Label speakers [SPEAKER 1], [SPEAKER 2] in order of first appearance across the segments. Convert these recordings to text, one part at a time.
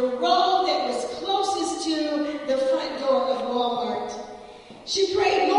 [SPEAKER 1] the row that was closest to the front door of Walmart. She prayed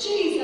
[SPEAKER 1] Jesus.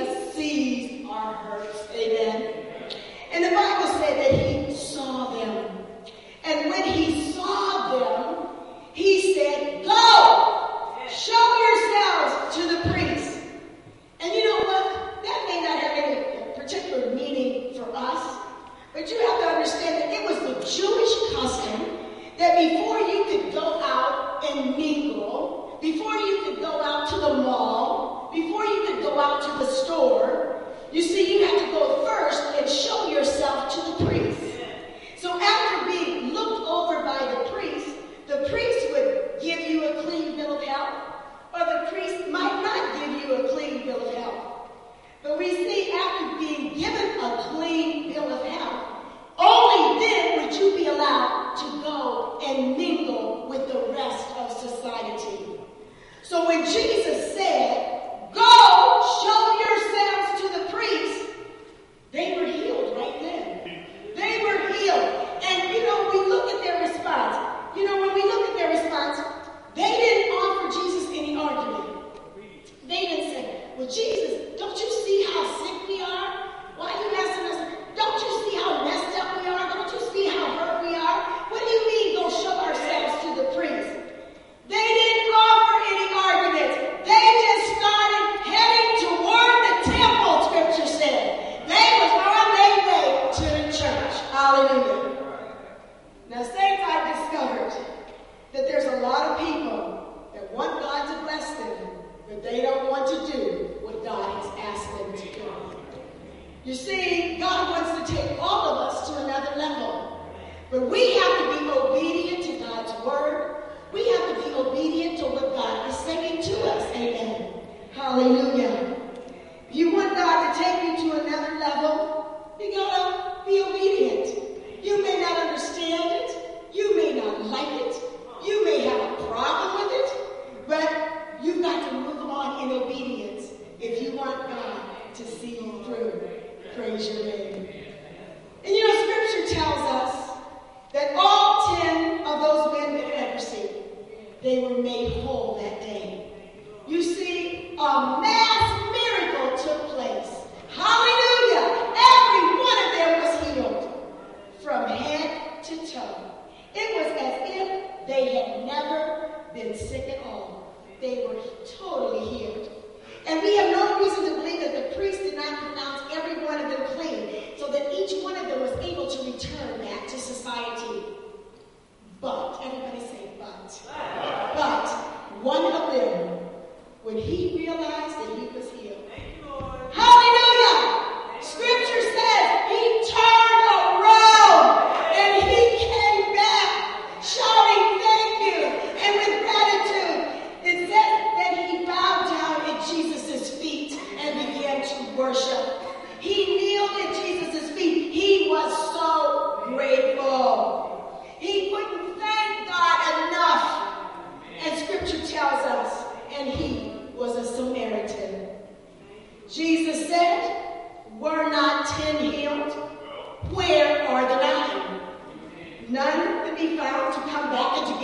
[SPEAKER 1] Praise your name.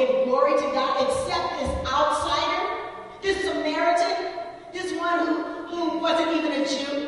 [SPEAKER 1] give glory to God except this outsider, this Samaritan, this one who, who wasn't even a Jew?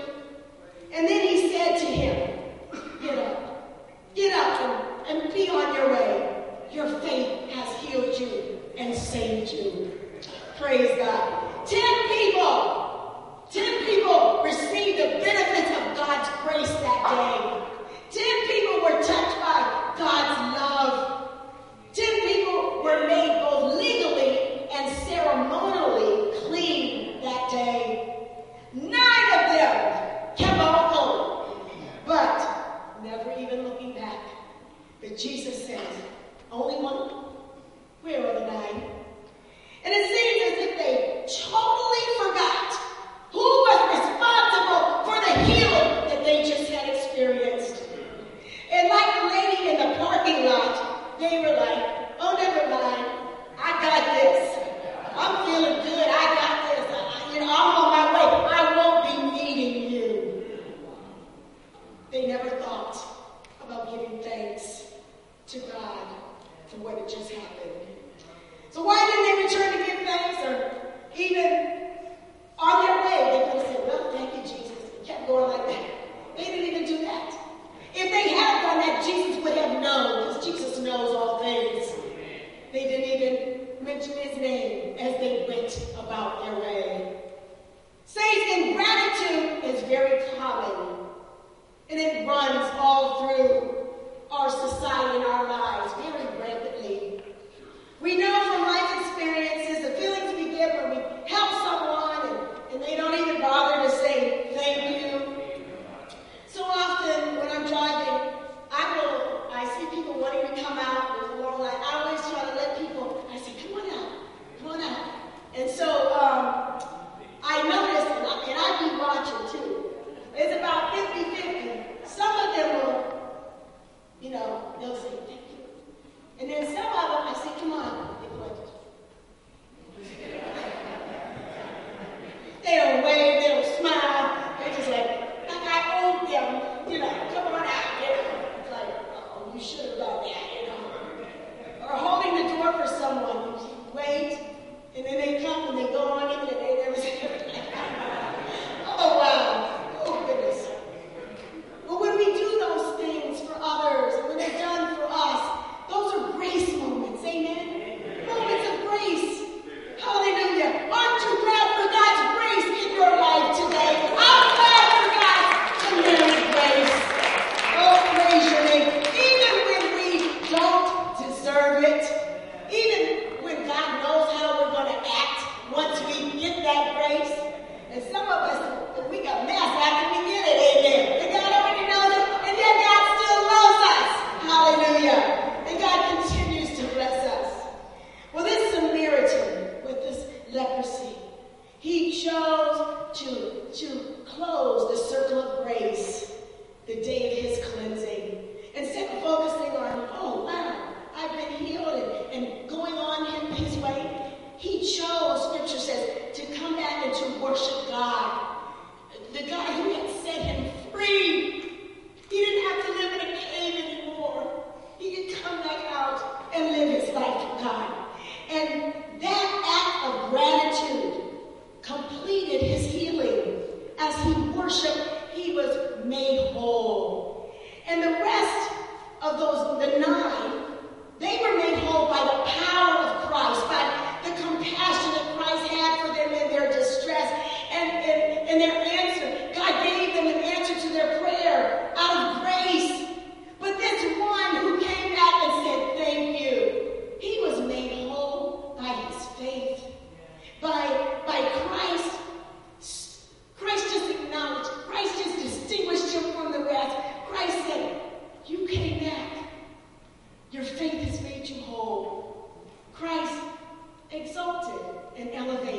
[SPEAKER 1] to close the circle of grace the day of his cleansing. And set focus exalted and elevated.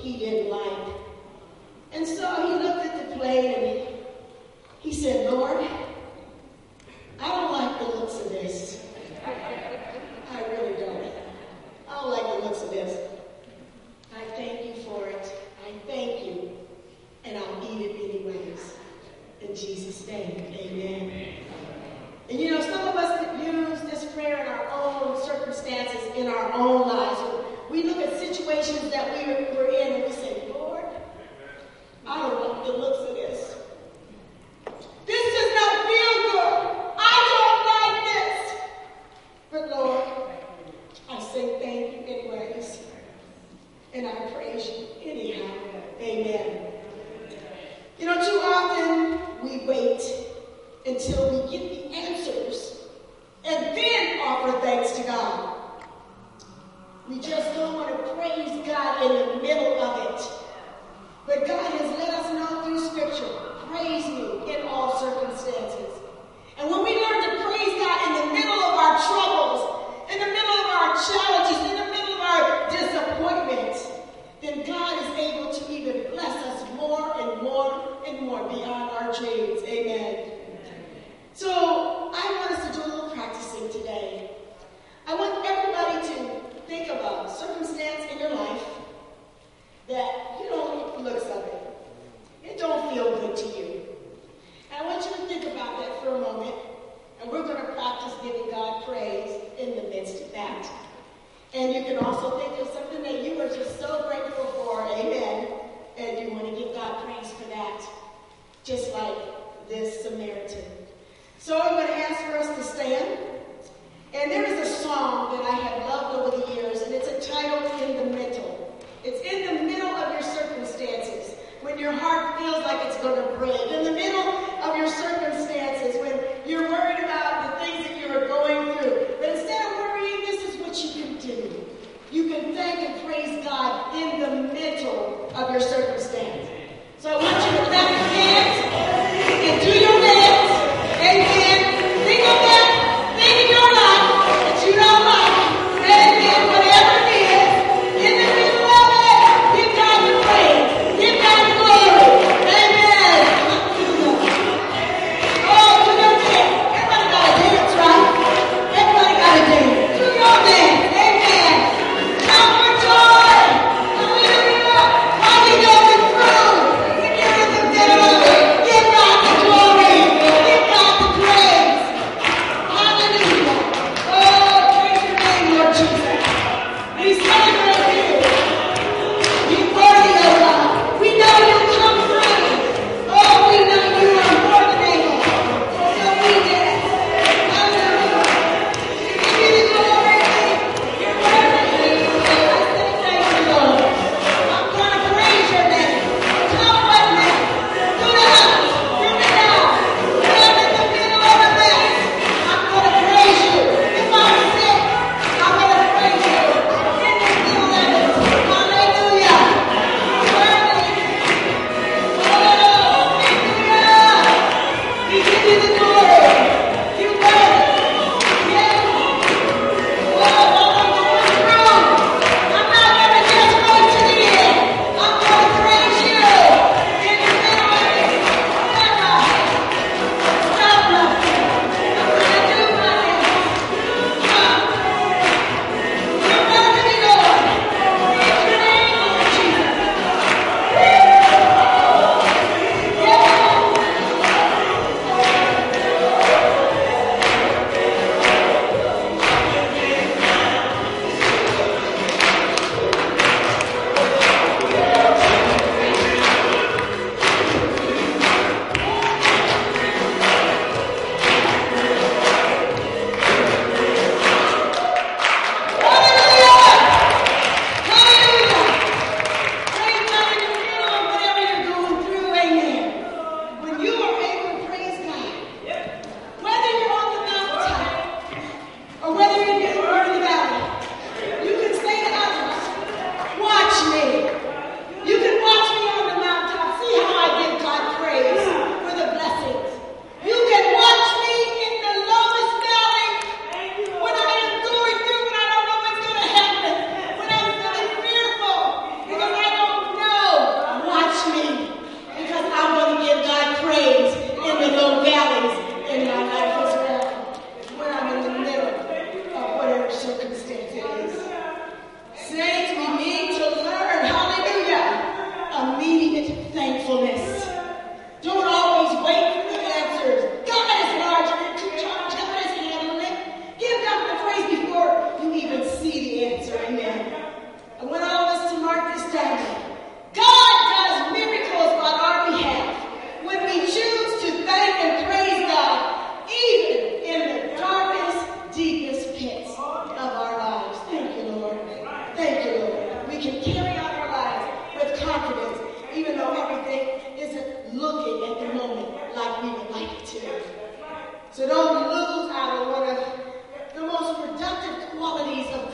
[SPEAKER 1] he didn't like. And so he looked at the plate and he, he said, Lord,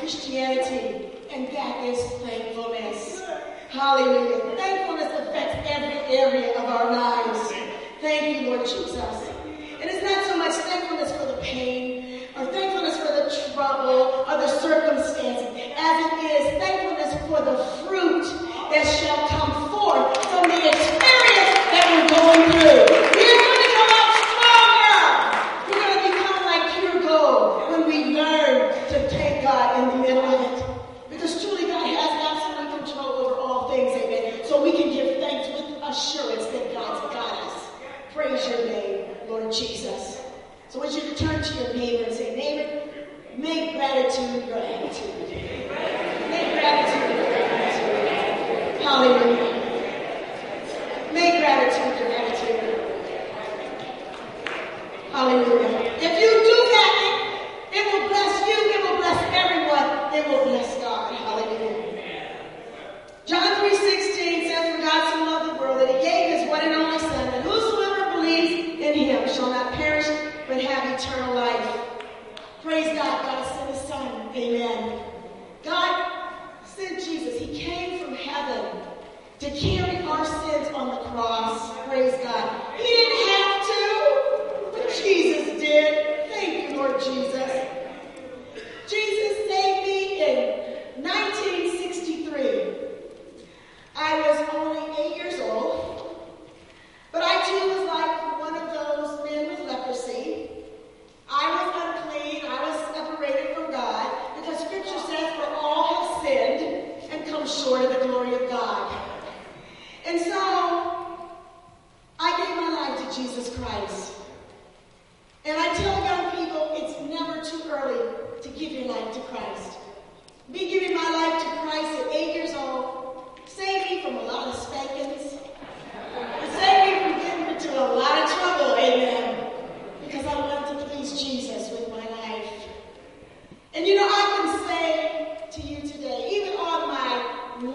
[SPEAKER 1] Christianity, and that is thankfulness. Hallelujah. Thankfulness affects every area of our lives. Thank you, Lord Jesus. And it's not so much thankfulness for the pain, or thankfulness for the trouble, or the circumstance, as it is thankfulness for the fruit that shall come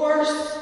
[SPEAKER 1] first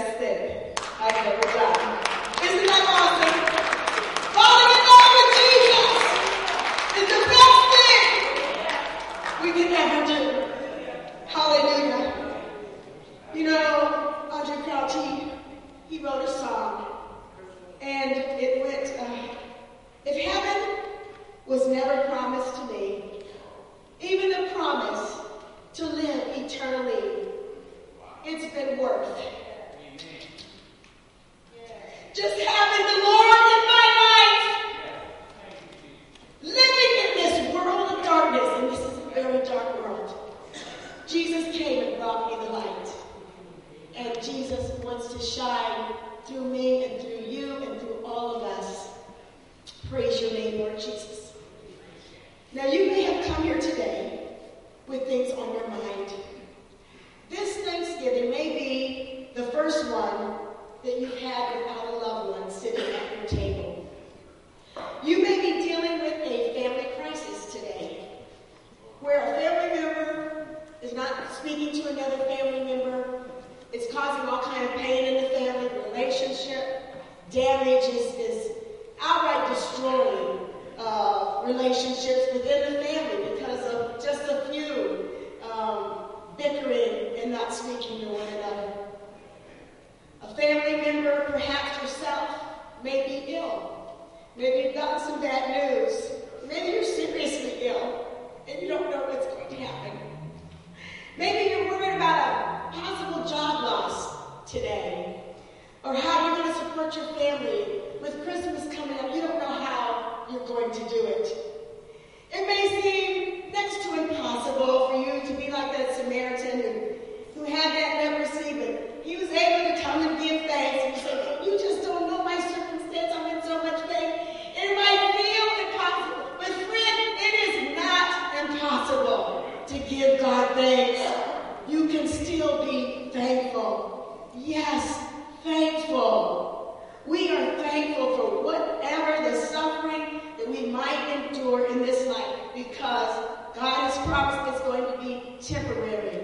[SPEAKER 1] I said it. I never died. Isn't that awesome? speaking to another family member. It's causing all kind of pain in the family relationship. Damage is endure in this life because God has promised it's going to be temporary.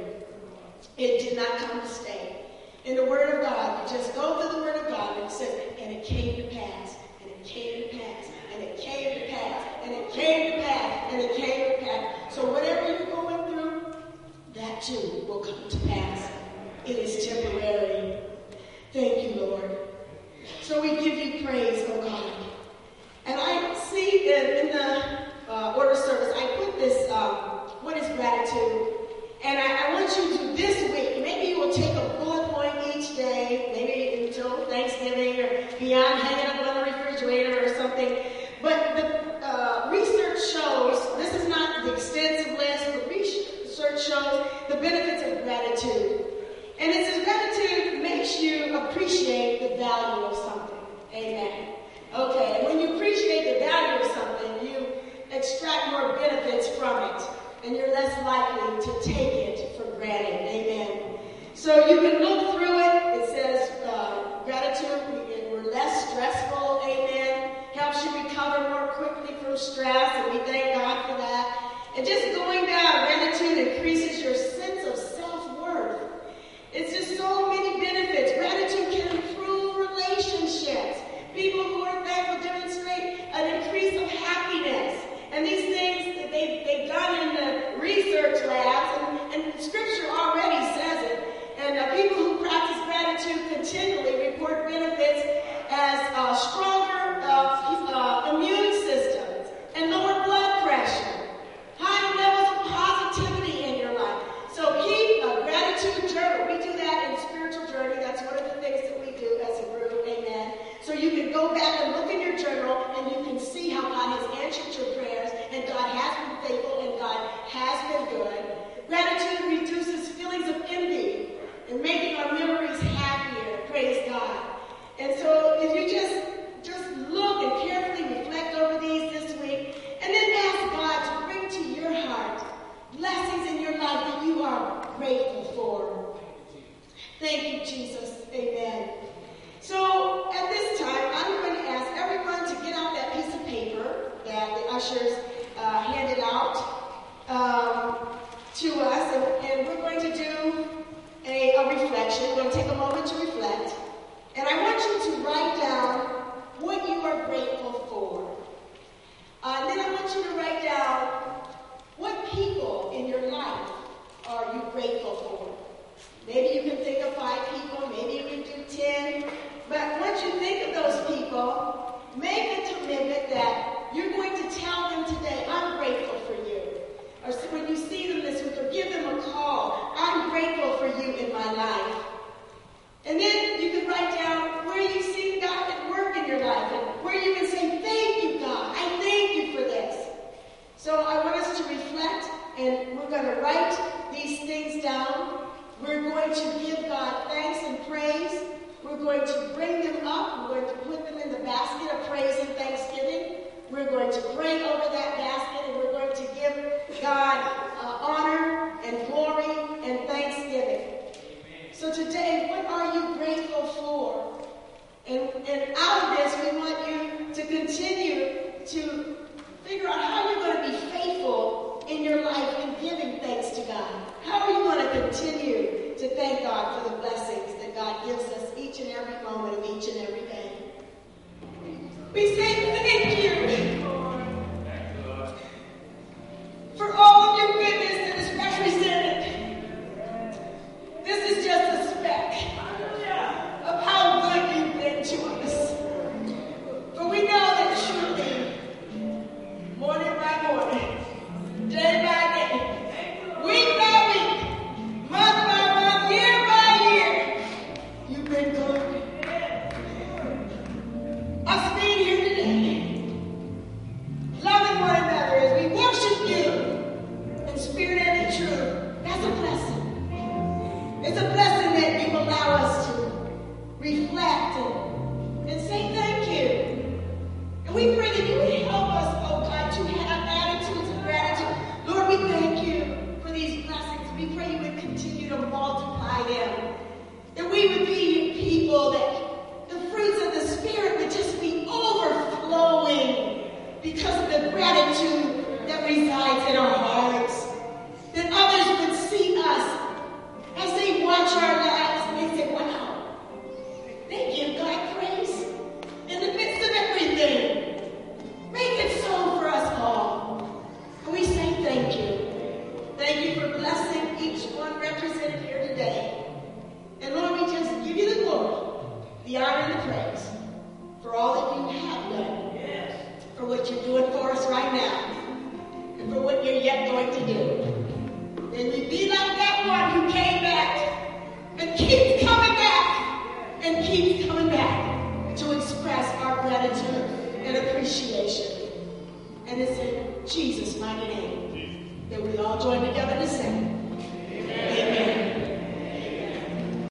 [SPEAKER 1] It did not come to stay. In the Word of God, you just go to the Word of God and it says, and it came to pass, and it came to pass, and it came to pass, and it came to pass, and it came to pass. So whatever you're going through, that too will come to pass. It is temporary. Thank you, Lord. So we give you praise, O oh God see in, in the uh, order service, I put this, um, what is gratitude? And I, I want you to, this week, maybe you will take a bullet point each day, maybe until Thanksgiving or beyond, hanging up on the refrigerator or something. But the uh, research shows, this is not the extensive list, but research shows the benefits of gratitude. And it says gratitude makes you appreciate the value of something. Amen. Okay, when you value something, you extract more benefits from it, and you're less likely to take it for granted. Amen. So you can look through it. It says uh, gratitude, and we're less stressful. Amen. Helps you recover more quickly from stress, and we thank God for that. And just going